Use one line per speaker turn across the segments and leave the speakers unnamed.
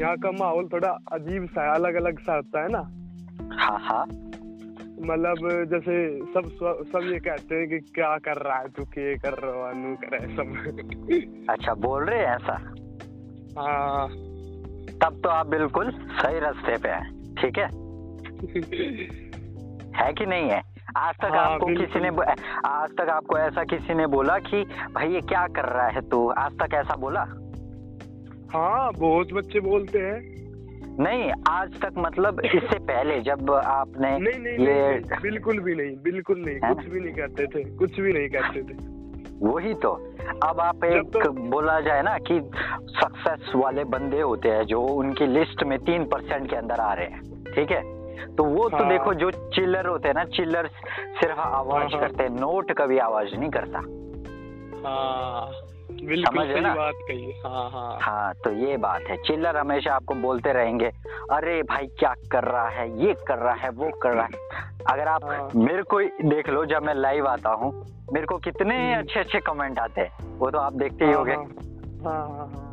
यहाँ का माहौल थोड़ा अजीब सा अलग अलग सा होता है ना?
हाँ हाँ।
मतलब जैसे सब सब ये कहते हैं कि क्या कर रहा है तू के कर रहा है नू कर सब?
अच्छा बोल रहे हैं ऐसा?
हाँ।
तब तो आप बिल्कुल सही रास्ते पे हैं ठीक है? है कि नहीं है? आज तक
हाँ,
आपको किसी ने आज तक आपको ऐसा किसी ने बोला कि भाई ये क्या कर रहा है तू? आज तक ऐसा बोला?
हाँ बहुत बच्चे बोलते हैं
नहीं आज तक मतलब इससे पहले जब आपने
नहीं नहीं,
ये
नहीं नहीं बिल्कुल भी नहीं बिल्कुल नहीं
है?
कुछ भी नहीं कहते थे कुछ भी नहीं कहते थे
वही तो अब आप एक
तो-
बोला जाए ना कि सक्सेस वाले बंदे होते हैं जो उनकी लिस्ट में तीन परसेंट के अंदर आ रहे हैं ठीक है तो वो हाँ। तो
हाँ।
देखो जो चिल्लर होते हैं ना चिल्लर सिर्फ़ आवाज़
हाँ, हाँ।
करते हैं नोट कभी आवाज़ नहीं करता
हाँ बिल्कुल सही
ना?
बात कही हाँ। हाँ हाँ।
तो ये बात है। चिल्लर हमेशा आपको बोलते रहेंगे अरे भाई क्या कर रहा है? ये कर रहा है वो कर रहा है। अगर आप
हाँ।
मेरे को देख लो जब मैं लाइव आता हूँ मेरे को कितने। अच्छे अच्छे कमेंट आते हैं। वो तो आप देखते ही
हाँ,
होगे।
हाँ हाँ हाँ।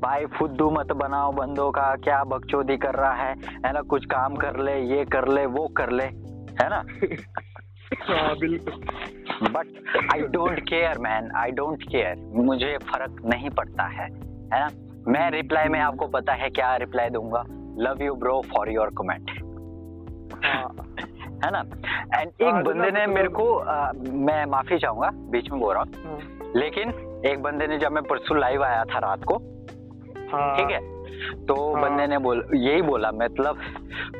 भाई फुद्दू मत बनाओ बंदों का क्या बकचोदी कर रहा है? है ना कुछ काम कर ले ये कर ले वो कर ले। है ना?
हाँ बिल्कुल।
But I don't care man I don't care मुझे फ़र्क नहीं पड़ता है है ना? मैं रिप्लाई में आपको पता है क्या रिप्लाई दूँगा? Love you bro for your comment
हाँ।
ना? एंड एक बंदे ने
मतलब-
मेरे को आ, मैं माफ़ी चाहूँगा बीच में बोल रहा हूँ।
हाँ,
लेकिन एक बंदे ने जब मैं परसों लाइव आया था रात को
हाँ।
ठीक है? तो
हाँ।
बंदे ने बोल यही बोला मतलब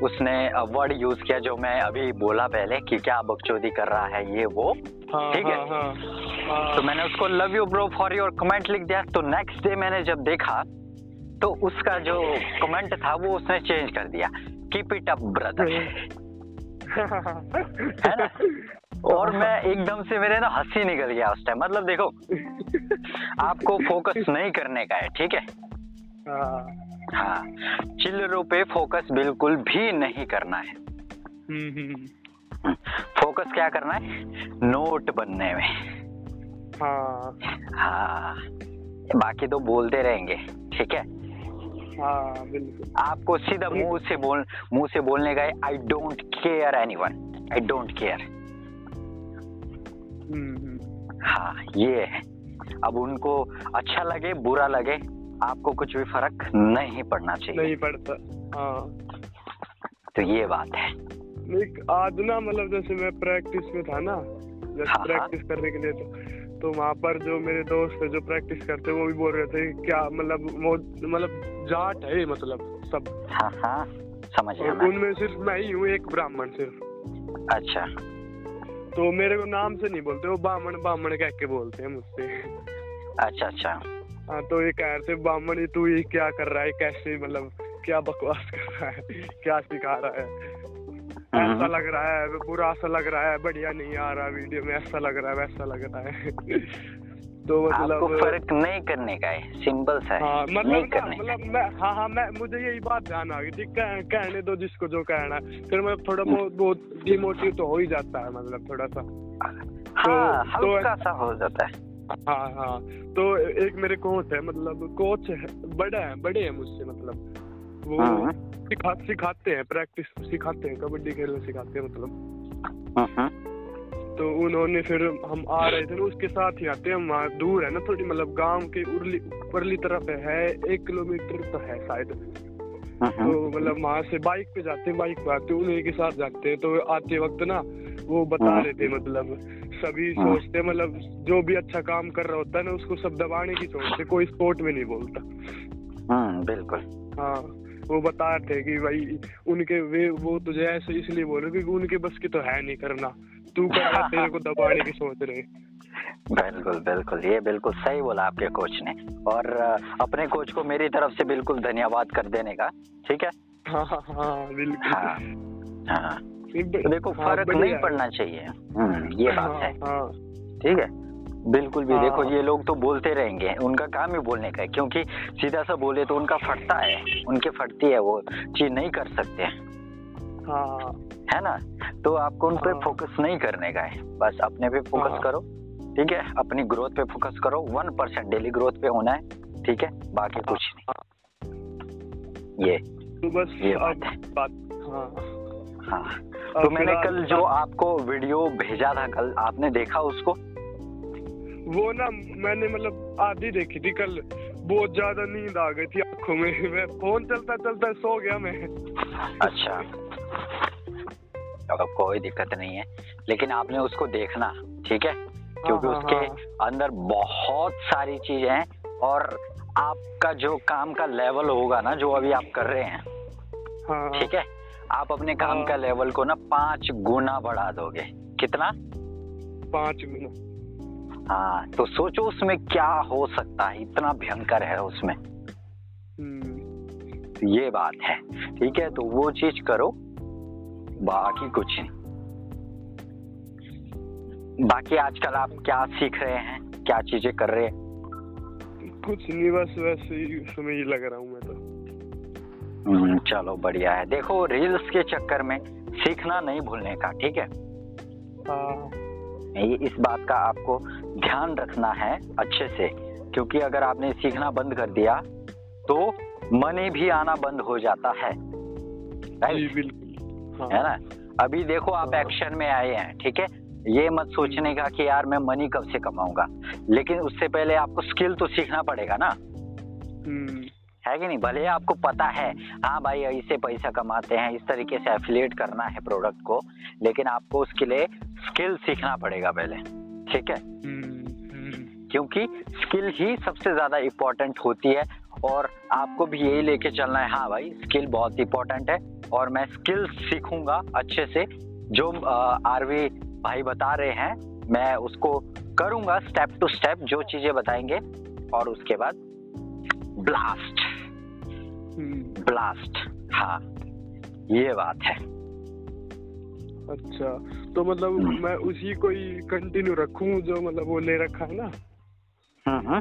उसने वर्ड यूज़ किया जो मैं अभी बोला पहले कि क्या बकचोदी कर रहा है ये वो
हाँ
ठीक है।
हाँ हाँ। हाँ
तो मैंने उसको love you bro for your comment लिख दिया। तो नेक्स्ट डे मैंने जब देखा तो उसका जो कमेंट था वो उसने चेंज कर दिया। कीप इट अप ब्रदर है ना? और मैं एकदम से मेरे ना हँसी निकल गया उस टाइम मतलब देखो आपको फोकस नहीं करने का है ठीक है।
हाँ
चिल्लरों पे फोकस बिल्कुल भी नहीं करना है। फोकस क्या करना है? नोट बनने में।
हाँ।
हाँ। बाकी तो बोलते रहेंगे ठीक है?
हाँ बिल्कुल।
आपको सीधा मुँह से बोल मुँह से बोलने का I don't care anyone I don't care हाँ ये है। अब उनको अच्छा लगे बुरा लगे आपको कुछ भी फ़र्क नहीं पड़ना चाहिए।
नहीं पड़ता हाँ।
तो ये बात है।
आज ना मतलब जैसे मैं प्रैक्टिस में था ना जैसे
हाँ, हाँ।
प्रैक्टिस करने के लिए तो तो वहाँ पर जो मेरे दोस्त है जो प्रैक्टिस करते वो भी बोल रहे थे क्या मतलब वो मतलब जाट है मतलब सब।
हाँ हाँ समझ गया
उनमें सिर्फ़ मैं ही हूँ एक ब्राह्मण सिर्फ़।
अच्छा।
तो मेरे को नाम से नहीं बोलते वो ब्राह्मण ब्राह्मण कह के बोलते हैं मुझसे।
अच्छा अच्छा।
हाँ तो ये कह रहे थे ब्राह्मण तू ये क्या कर रहा है? कैसे मतलब क्या बकवास कर रहा है? क्या सिखा रहा है? ऐसा
हम्म,
लग रहा है बुरा सा लग रहा है बढ़िया नहीं आ रहा वीडियो में ऐसा लग रहा है वैसा लग रहा है। तो
आपको
मतलब
फ़र्क नहीं करने का है सिंपल सा
हाँ मतलब
नहीं
ना
करने
मतलब मैं हाँ हाँ मैं मुझे यही बात ध्यान आ गई थी कह, कहने दो जिसको जो कहना है फिर मैं थोड़ा
हम्म।
बहुत बहुत डिमोटिव तो हो ही जाता है मतलब थोड़ा सा।
हाँ
तो-
हल्का सा हो जाता है।
हाँ हाँ। तो एक मेरे कोच है मतलब कोच है बड़ा है बड़े हैं मुझसे मतलब। वो
हम्म,
सिखा सिखाते हैं प्रैक्टिस सिखाते हैं कबड्डी खेलना सिखाते हैं मतलब।
हम्म, हम्म,
तो उन्होंने फिर हम आ रहे थे ना उसके साथ ही आते हैं वहाँ दूर है ना थोड़ी मतलब गाँव के उरली ऊपरली तरफ़ है एक किलोमीटर तो है शायद। तो मतलब वहाँ से बाइक पे जाते हैं बाइक पे आते उन्हीं के साथ जाते हैं तो आते वक्त ना वो बता
हाँ।
रहे थे मतलब। सभी
हाँ।
सोचते मतलब जो भी अच्छा काम कर रहा होता है ना उसको सब दबाने की सोचते कोई स्पोर्ट में नहीं बोलता।
हम्म, बिल्कुल।
हाँ वो बता रहे थे कि भाई उनके वे वो तुझे ऐसे इसलिए बोल रहे क्योंकि उनके बस की तो है नहीं करना। तू कर रहा है, तेरे को दबाने की सोच रहे।
बिल्कुल बिल्कुल ये बिल्कुल सही बोला आपके कोच ने। और अपने कोच को मेरी तरफ़ से बिल्कुल धन्यवाद कर देने का ठीक है?
हाँ हाँ हाँ बिल्कुल।
हाँ हाँ। तो देखो
हाँ,
फ़र्क नहीं पड़ना चाहिए। हम्म, ये बात
हाँ,
है।
हाँ।
ठीक है? बिल्कुल भी। देखो ये लोग तो बोलते रहेंगे। उनका काम ही बोलने का है क्योंकि सीधा सा बोले तो उनका फटता है। उनके फटती है वो। चीज़ नहीं कर सकते। हैं। ना? तो आपको उन पे
हाँ।
फोकस नहीं करने का है। बस अपने पे फोकस। करो। ठीक है? अपनी ग्रोथ पे फोकस करो। वन परसेंट डेली ग्रोथ पे होना है। ठीक है? बाकी कुछ नहीं। ये।
तो बस
ये बात है।
बात हाँ।
हाँ। तो मैंने कल जो आपको वीडियो भेजा था कल आपने देखा उसको?
वो ना मैंने मतलब आधी देखी थी कल। बहुत ज़्यादा नींद आ गई थी आँखों में। मैं फ़ोन चलता चलता सो गया मैं।
अच्छा। चलो कोई दिक्कत नहीं है लेकिन आपने उसको देखना ठीक है क्योंकि
हाँ,
उसके
हाँ,
अंदर बहुत सारी चीज़ें हैं और आपका जो काम का लेवल होगा ना जो अभी आप कर रहे हैं
हाँ।
ठीक है? आप अपने काम
हाँ।
का लेवल को ना पाँच गुना बढ़ा दोगे। कितना?
पाँच गुना।
हाँ तो सोचो उसमें क्या हो सकता है इतना भयंकर है उसमें।
हम्म,
तो ये बात है ठीक है? तो वो चीज़ करो बाकी कुछ नहीं। बाकी आजकल आप क्या सीख रहे हैं क्या चीज़ें कर रहे हैं?
कुछ नहीं बस वैसे ही उसमें ही लग रहा हूँ मैं तो।
चलो बढ़िया है। देखो रील्स के चक्कर में सीखना नहीं भूलने का ठीक है?
हाँ।
ये इस बात का आपको ध्यान रखना है अच्छे से क्योंकि अगर आपने सीखना बंद कर दिया तो मनी भी आना बंद हो जाता है।
बिल्कुल।
है।
हाँ
ना? अभी देखो आप
हाँ।
एक्शन में आए हैं ठीक है? ये मत सोचने का कि यार मैं मनी कब से कमाऊँगा? लेकिन उससे पहले आपको स्किल तो सीखना पड़ेगा ना।
हम्म,
है कि नहीं? भले आपको पता है। हाँ भाई ऐसे पैसा कमाते हैं, इस तरीके से एफिलिएट करना है प्रोडक्ट को, लेकिन आपको उसके लिए स्किल सीखना पड़ेगा पहले, ठीक है? क्योंकि स्किल ही सबसे ज़्यादा इम्पोर्टेंट होती है, और आपको भी यही लेके चलना है। हाँ भाई स्किल बहुत इम्पोर्टेंट है, और मैं स्किल सीखूँगा अच्छे से। जो आरवी भाई बता रहे हैं, मैं उसको करूँगा स्टेप टू स्टेप जो चीज़ें बताएँगे, और उसके बाद ब्लास्ट ब्लास्ट। हाँ ये बात है।
अच्छा तो मतलब
हम्म।
मैं उसी को ही कंटिन्यू रखूँ जो मतलब वो ले रखा है ना?
हम्म हम्म।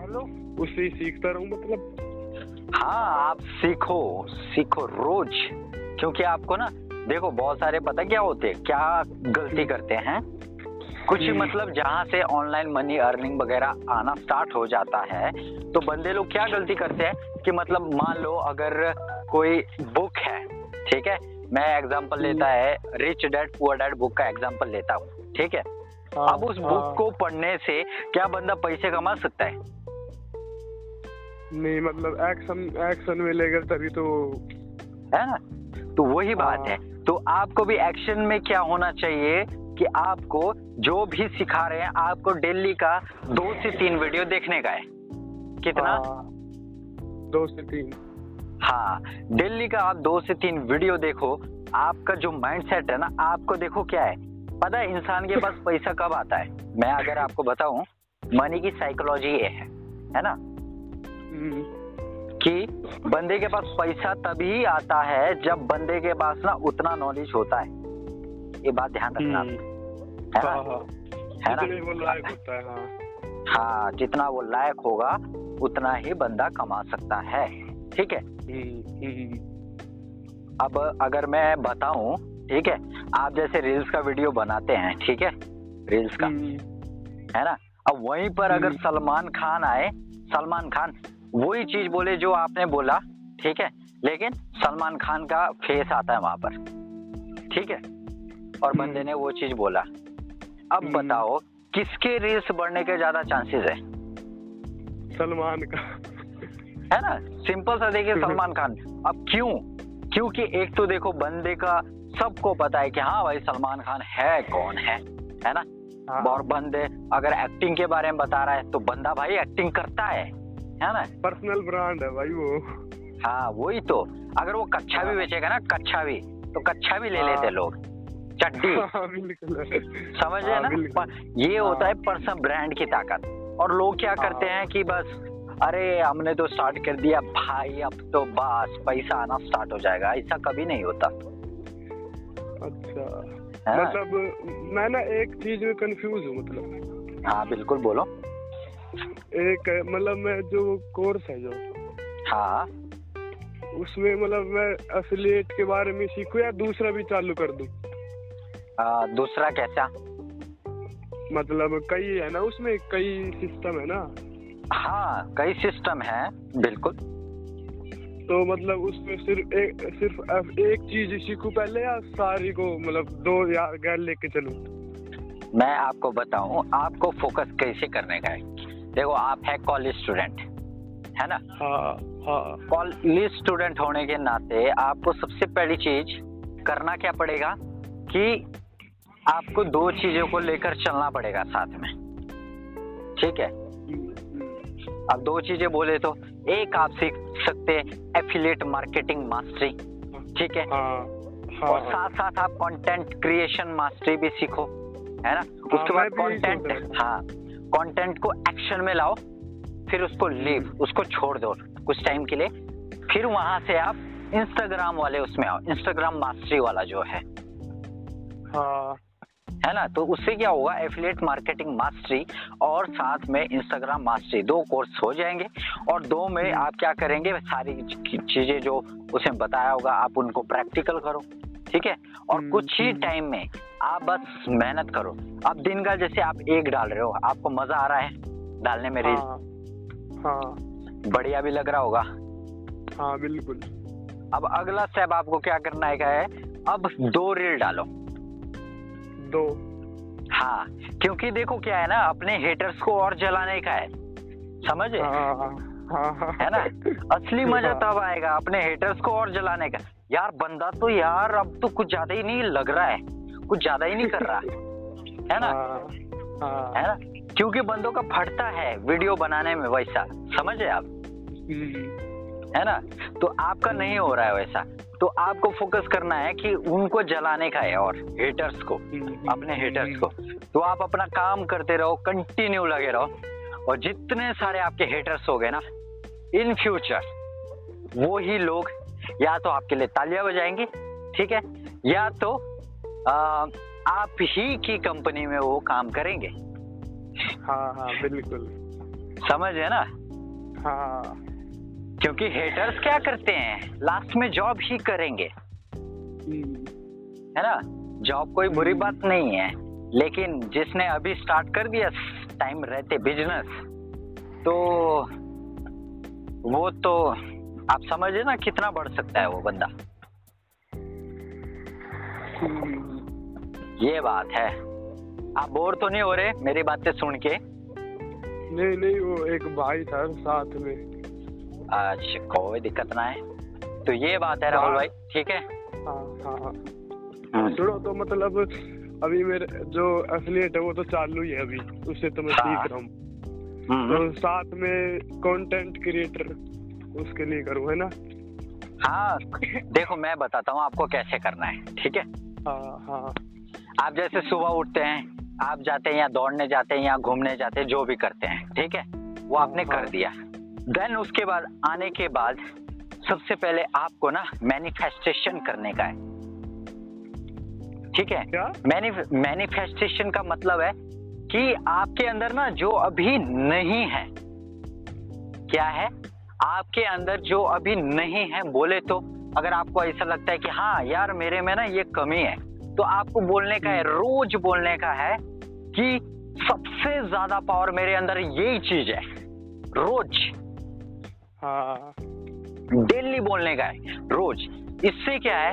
हेलो उससे ही सीखता रहूँ मतलब?
हाँ आप सीखो सीखो रोज। क्योंकि आपको ना देखो बहुत सारे पता क्या होते हैं? क्या गलती करते हैं? कुछ। मतलब जहाँ से ऑनलाइन मनी अर्निंग वगैरह आना स्टार्ट हो जाता है तो बंदे लोग क्या गलती करते हैं कि मतलब मान लो अगर कोई बुक है ठीक है? मैं एग्जांपल लेता है rich dad poor dad book का एग्जांपल लेता हूँ ठीक है?
हाँ,
अब उस
हाँ,
बुक को पढ़ने से क्या बंदा पैसे कमा सकता है?
नहीं मतलब एक्शन एक्शन में लेगा तभी तो
है ना? तो वही बात
हाँ।
है। तो आपको भी एक्शन में क्या होना चाहिए? कि आपको जो भी सिखा रहे हैं आपको डेली का दो से तीन वीडियो देखने का है। कितना?
हाँ, दो से तीन।
हाँ डेली का आप दो से तीन वीडियो देखो। आपका जो माइंड सेट है ना आपको देखो क्या है। पता है इंसान के पास पैसा कब आता है? मैं अगर आपको बताऊँ मनी की साइकोलॉजी ये है है ना?
हम्म,
कि बंदे के पास पैसा तभी आता है जब बंदे के पास ना उतना नॉलेज होता है। ये बात ध्यान रखना।
हम्म,
है ना?
हाँ हाँ।
है
है
जितना वो लायक होगा उतना ही बंदा कमा सकता है। ठीक है?
हम्म,
अब अगर मैं बताऊँ ठीक है? आप जैसे रील्स का वीडियो बनाते हैं ठीक है? रील्स का।
हम्म,
है ना? अब वहीं पर अगर। सलमान खान आए सलमान खान वही चीज़ बोले जो आपने बोला ठीक है? लेकिन सलमान खान का फेस आता है वहाँ पर। ठीक है? और
हम्म।
बंदे ने वो चीज़ बोला। अब
हम्म।
बताओ किसके रील्स बढ़ने के ज़्यादा चांसेस है?
सलमान का।
है ना? सिंपल सा देखिए
हम्म।
सलमान खान। अब क्यों? क्योंकि एक तो देखो बंदे का सबको पता है कि हाँ भाई सलमान खान है कौन है? है ना?
हाँ,
और बंदे अगर एक्टिंग के बारे में बता रहा है तो बंदा भाई एक्टिंग करता है। है ना?
पर्सनल ब्रांड है भाई वो।
हाँ वही तो। अगर वो कच्छा भी
हाँ।
बेचेगा ना कच्छा भी तो कच्छा भी ले
हाँ।
लेते लोग। चड्डी।
हाँ,
समझ रहे
हाँ,
ना? पर ये होता है पर्सनल ब्रांड की ताकत। और लोग क्या
हाँ।
करते हैं कि बस अरे हमने तो स्टार्ट कर दिया। भाई अब तो बस पैसा आना स्टार्ट हो जाएगा। ऐसा कभी नहीं होता।
अच्छा।
है।
मतलब मैं ना एक चीज़ में कंफ्यूज हूँ मतलब।
हाँ बिल्कुल बोलो।
एक मतलब मैं जो कोर्स है जो
हाँ।
उसमें मतलब मैं एफिलिएट के बारे में सीखूं या दूसरा भी चालू कर दूँ?
आ, दूसरा कैसा?
मतलब कई है ना उसमें कई सिस्टम है ना?
हाँ कई सिस्टम है बिल्कुल।
तो मतलब उसमें सिर्फ़ एक सिर्फ़ एक चीज़ सीखूं पहले या सारी को मतलब दो या गैर लेके चलूँ?
मैं आपको बताऊँ आपको फोकस कैसे करने का है? देखो आप है कॉलेज स्टूडेंट है ना?
हाँ हाँ।
कॉलेज स्टूडेंट होने के नाते आपको सबसे पहली चीज़ करना क्या पड़ेगा? कि आपको दो चीज़ों को लेकर चलना पड़ेगा साथ में। ठीक है? अब दो चीज़ें बोले तो एक आप सीख सकते हैं एफिलिएट मार्केटिंग मास्टरी ठीक है?
हाँ
और
हाँ।
साथ साथ आप कंटेंट क्रिएशन मास्टरी भी सीखो। है ना? उसके बाद कंटेंट हाँ। कंटेंट को एक्शन में लाओ फिर उसको लीव उसको छोड़ दो कुछ टाइम के लिए। फिर वहाँ से आप इंस्टाग्राम वाले उसमें आओ। इंस्टाग्राम मास्टरी वाला जो है।
हाँ।
है ना? तो उससे क्या होगा? एफिलिएट मार्केटिंग मास्टरी और साथ में इंस्टाग्राम मास्टरी दो कोर्स हो जाएँगे। और दो में आप क्या करेंगे? सारी चीज़ें जो उसमें बताया होगा आप उनको प्रैक्टिकल करो ठीक है? और
हम्म,
कुछ ही
हम्म।
टाइम में आप बस मेहनत करो। अब दिन का जैसे आप एक डाल रहे हो आपको मज़ा आ रहा है डालने में रील
हाँ हाँ।
बढ़िया भी लग रहा होगा।
हाँ बिल्कुल।
अब अगला स्टेप आपको क्या करना है क्या है? अब दो रील डालो।
दो।
हाँ क्योंकि देखो क्या है ना अपने हेटर्स को और जलाने का है। समझे?
हाँ हाँ हाँ
है ना? असली मज़ा
हाँ।
तब आएगा अपने हेटर्स को और जलाने का। यार बंदा तो यार अब तो कुछ ज़्यादा ही नहीं लग रहा है। कुछ ज़्यादा ही नहीं कर रहा। है ना?
हाँ हाँ।
है ना? क्योंकि बंदों का फटता है वीडियो बनाने में वैसा। समझे आप?
हम्म,
है ना? तो आपका नहीं हो रहा है वैसा। तो आपको फोकस करना है कि उनको जलाने का है और हेटर्स को
हम्म,
अपने हेटर्स को। तो आप अपना काम करते रहो कंटिन्यू लगे रहो। और जितने सारे आपके हेटर्स हो गए ना इन फ्यूचर वो ही लोग या तो आपके लिए तालियाँ बजाएँगे ठीक है? या तो आ, आप ही की कंपनी में वो काम करेंगे।
हाँ हाँ बिल्कुल।
समझ है ना?
हाँ।
क्योंकि हेटर्स क्या करते हैं? लास्ट में जॉब ही करेंगे।
हम्म,
है ना? जॉब कोई बुरी बात नहीं है। लेकिन जिसने अभी स्टार्ट कर दिया टाइम रहते बिज़नेस तो वो तो आप समझे ना कितना बढ़ सकता है वो बंदा।
हम्म,
ये बात है। आप बोर तो नहीं हो रहे मेरी बातें सुन के?
नहीं नहीं वो एक भाई था साथ में।
अच्छा कोई दिक्कत ना है तो ये बात है राहुल भाई ठीक है?
हाँ हाँ हाँ।
हम्म,
सुनो तो मतलब अभी मेरे जो एफिलिएट है वो तो चालू ही है अभी उससे तो मैं
हाँ।
सीख रहा हूँ।
हम्म,
तो साथ में कंटेंट क्रिएटर उसके लिए करूँ है ना?
हाँ देखो मैं बताता हूँ आपको कैसे करना है ठीक है?
हाँ हाँ।
आप जैसे सुबह उठते हैं आप जाते हैं या दौड़ने जाते हैं या घूमने जाते हैं जो भी करते हैं ठीक है? वो आपने
हाँ।
कर दिया। देन उसके बाद आने के बाद सबसे पहले आपको ना मैनिफेस्टेशन करने का है। ठीक है?
क्या?
मैनिफेस्टेशन का मतलब है कि आपके अंदर ना जो अभी नहीं है क्या है? आपके अंदर जो अभी नहीं है बोले तो अगर आपको ऐसा लगता है कि हाँ यार मेरे में ना ये कमी है तो आपको बोलने का है रोज बोलने का है कि सबसे ज़्यादा पावर मेरे अंदर यही चीज़ है रोज।
हाँ।
डेली बोलने का है रोज। इससे क्या है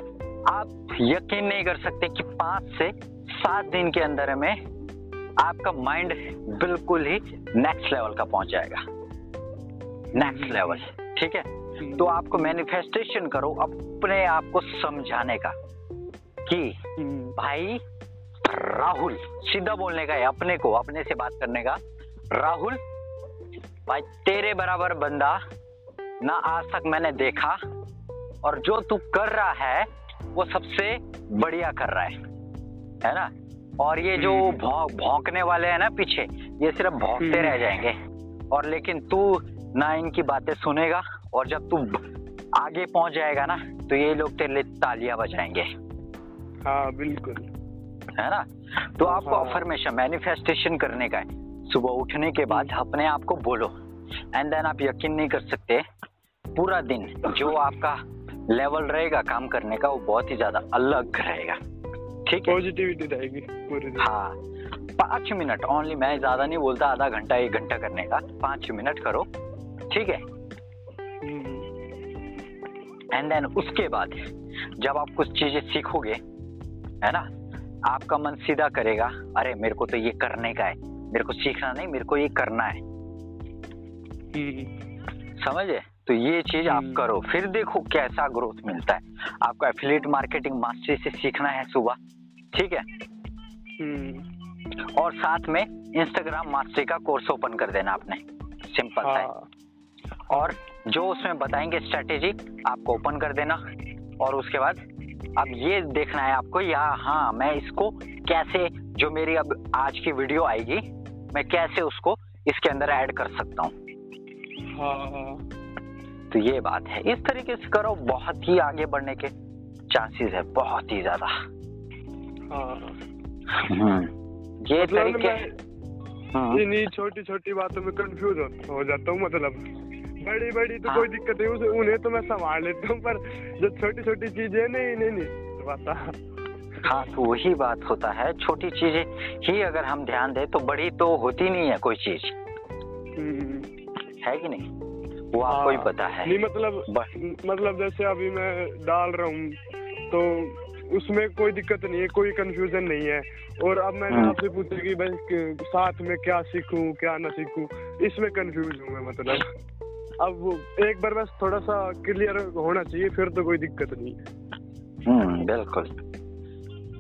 आप यकीन नहीं कर सकते कि पाँच से सात दिन के अंदर में आपका माइंड बिल्कुल ही नेक्स्ट लेवल का पहुँच जाएगा। नेक्स्ट लेवल ठीक है? तो आपको मैनिफेस्टेशन करो अपने आप को समझाने का कि
हम्म,
भाई राहुल सीधा बोलने का है अपने को अपने से बात करने का। राहुल भाई तेरे बराबर बंदा ना आज तक मैंने देखा और जो तू कर रहा है वो सबसे बढ़िया कर रहा है। है ना? और ये जो
हम्म।
भौंकने वाले हैं ना पीछे ये सिर्फ़ भौंकते
हम्म।
रह जाएँगे। और लेकिन तू ना इनकी बातें सुनेगा और जब तू आगे पहुँच जाएगा ना तो ये लोग तेरे लिए तालियाँ बजाएँगे।
हाँ बिल्कुल।
है ना? तो आपको
हाँ।
अफर्मेशन मैनिफेस्टेशन करने का है। सुबह उठने के बाद अपने आप को बोलो। एंड देन आप यकीन नहीं कर सकते पूरा दिन जो आपका लेवल रहेगा काम करने का वो बहुत ही ज़्यादा अलग रहेगा। ठीक है?
पॉजिटिविटी रहेगी पूरे दिन।
हाँ। पाँच मिनट ओनली मैं ज़्यादा नहीं बोलता आधा घंटा एक घंटा करने का। पाँच मिनट करो। ठीक है?
हम्म,
एंड देन उसके बाद जब आप कुछ चीज़ें सीखोगे है ना? आपका मन सीधा करेगा अरे मेरे को तो ये करने का है। मेरे को सीखना नहीं मेरे को ये करना है। समझे? तो ये चीज़ आप
हम्म।
करो। फिर देखो कैसा ग्रोथ मिलता है। आपको एफिलिएट मार्केटिंग मास्टरी से सीखना है सुबह ठीक है?
हम्म,
और साथ में इंस्टाग्राम मास्टरी का कोर्स ओपन कर देना आपने। सिंपल है।
हाँ।
और जो उसमें बताएँगे स्ट्रेटेजी आपको ओपन कर देना। और उसके बाद अब ये देखना है आपको या हाँ मैं इसको कैसे जो मेरी अब आज की वीडियो आएगी मैं कैसे उसको इसके अंदर ऐड कर सकता हूँ
हाँ हाँ।
तो ये बात है। इस तरीके से करो बहुत ही आगे बढ़ने के चांसेस है बहुत ही ज़्यादा।
हाँ।
ये
मतलब
तरीके
मैं
हम्म,
छोटी छोटी बातों में कंफ्यूज हो, हो जाता हूँ मतलब। बड़ी बड़ी तो
हाँ।
कोई दिक्कत नहीं उन्हें तो मैं संभाल लेता हूँ पर जो छोटी छोटी चीज़ें नहीं नहीं नहीं पता
हाँ तो वही बात होता है। छोटी चीज़ें ही अगर हम ध्यान दें तो बड़ी तो होती नहीं है कोई चीज़।
हम्म,
है कि नहीं? वो आपको ही
हाँ।
पता है।
नहीं मतलब मतलब जैसे अभी मैं डाल रहा हूँ तो उसमें कोई दिक्कत नहीं है कोई कंफ्यूजन नहीं है। और अब मैंने
हम्म।
आपसे पूछा कि भाई साथ में क्या सीखूं क्या ना सीखूं इसमें कंफ्यूज हूँ मैं मतलब। अब एक बार बस थोड़ा सा क्लियर होना चाहिए फिर तो कोई दिक्कत नहीं। है
हम्म बिल्कुल।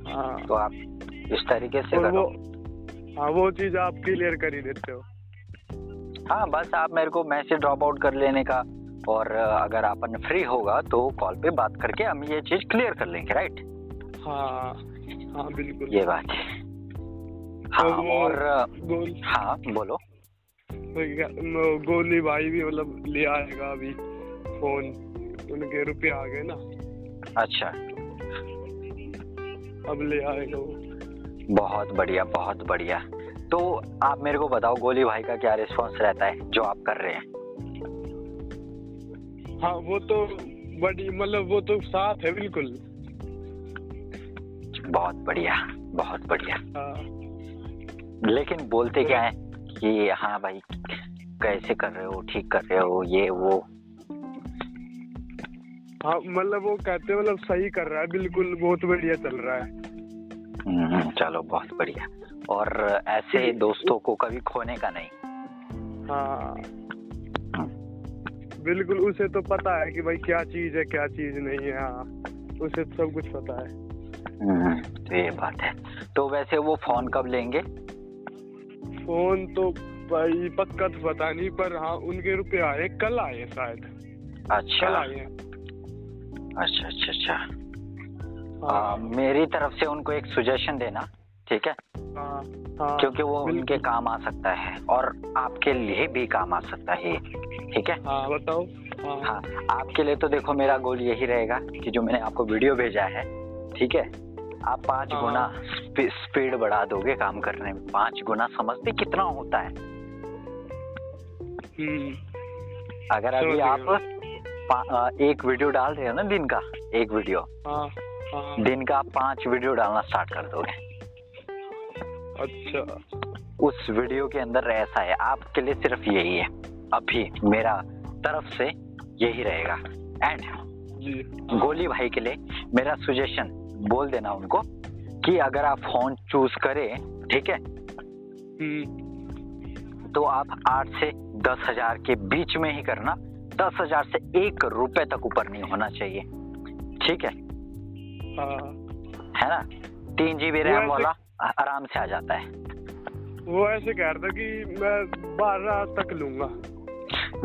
हाँ।
तो आप इस तरीके से करो।
हाँ वो चीज़ आप क्लियर कर ही देते हो।
हाँ बस आप मेरे को मैसेज ड्रॉप आउट कर लेने का और अगर अपन फ्री होगा तो कॉल पे बात करके हम ये चीज़ क्लियर कर लेंगे राइट
हाँ हाँ बिल्कुल।
ये बात है। हाँ
तो
और
गोल
हाँ बोलो।
गोली भाई भी मतलब ले आएगा अभी फ़ोन। उनके रुपये आ गए ना।
अच्छा।
अब ले आएगा
बहुत बढ़िया बहुत बढ़िया। तो आप मेरे को बताओ गोली भाई का क्या रिस्पॉन्स रहता है जो आप कर रहे हैं?
हाँ वो तो बड़ी मतलब वो तो साथ है बिल्कुल।
बहुत बढ़िया बहुत बढ़िया।
हाँ।
लेकिन बोलते क्या है कि हाँ भाई कैसे कर रहे हो? ठीक कर रहे हो? ये वो।
हाँ मतलब वो कहते हैं मतलब सही कर रहा है बिल्कुल बहुत बढ़िया चल रहा है।
चलो बहुत बढ़िया। और ऐसे दोस्तों को कभी खोने का नहीं?
हाँ। बिल्कुल उसे तो पता है कि भाई क्या चीज़ है क्या चीज़ नहीं है हाँ। उसे तो सब कुछ पता है।
हम्म, तो ये बात है। तो वैसे वो फ़ोन कब लेंगे?
फ़ोन तो भाई पक्का तो पता नहीं पर हाँ उनके रुपए आए कल आए शायद।
अच्छा।
कल आए
अच्छा अच्छा अच्छा। आ,
हाँ
मेरी तरफ़ से उनको एक सुजेशन देना ठीक है?
हाँ हाँ
क्योंकि वो उनके काम आ सकता है और आपके लिए भी काम आ सकता है ठीक है?
हाँ बताओ। हाँ।
हाँ आपके लिए तो देखो मेरा गोल यही रहेगा कि जो मैंने आपको वीडियो भेजा है ठीक है? आप पाँच
हाँ।
गुना स्पी, स्पीड बढ़ा दोगे काम करने में। पाँच गुना समझते कितना होता है?
हम्म,
अगर अभी आप। एक वीडियो डाल रहे हो ना दिन का एक वीडियो
हाँ।
दिन का पाँच वीडियो डालना स्टार्ट कर दोगे।
अच्छा।
उस वीडियो के अंदर ऐसा है आपके लिए सिर्फ़ यही है। अभी मेरा तरफ़ से यही रहेगा। एंड गोली भाई के लिए मेरा सुजेशन बोल देना उनको कि अगर आप फ़ोन चूज़ करें ठीक है?
हम्म,
तो आप आठ से दस हज़ार के बीच में ही करना। दस हज़ार से एक रुपए तक ऊपर नहीं होना चाहिए। ठीक है?
हाँ।
है ना? तीन जीबी
वो
रैम वाला आराम से आ जाता है।
वो ऐसे कह रहा था कि मैं बारह तक लूँगा।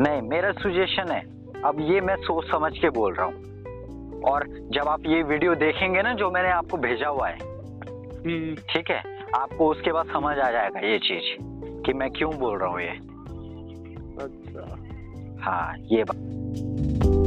नहीं मेरा सुजेशन है। अब ये मैं सोच समझ के बोल रहा हूँ। और जब आप ये वीडियो देखेंगे ना जो मैंने आपको भेजा हुआ है
हम्म,
ठीक है? आपको उसके बाद समझ आ जाएगा ये चीज़ कि मैं क्यों बोल रहा हूँ ये।
अच्छा।
हाँ ये बात।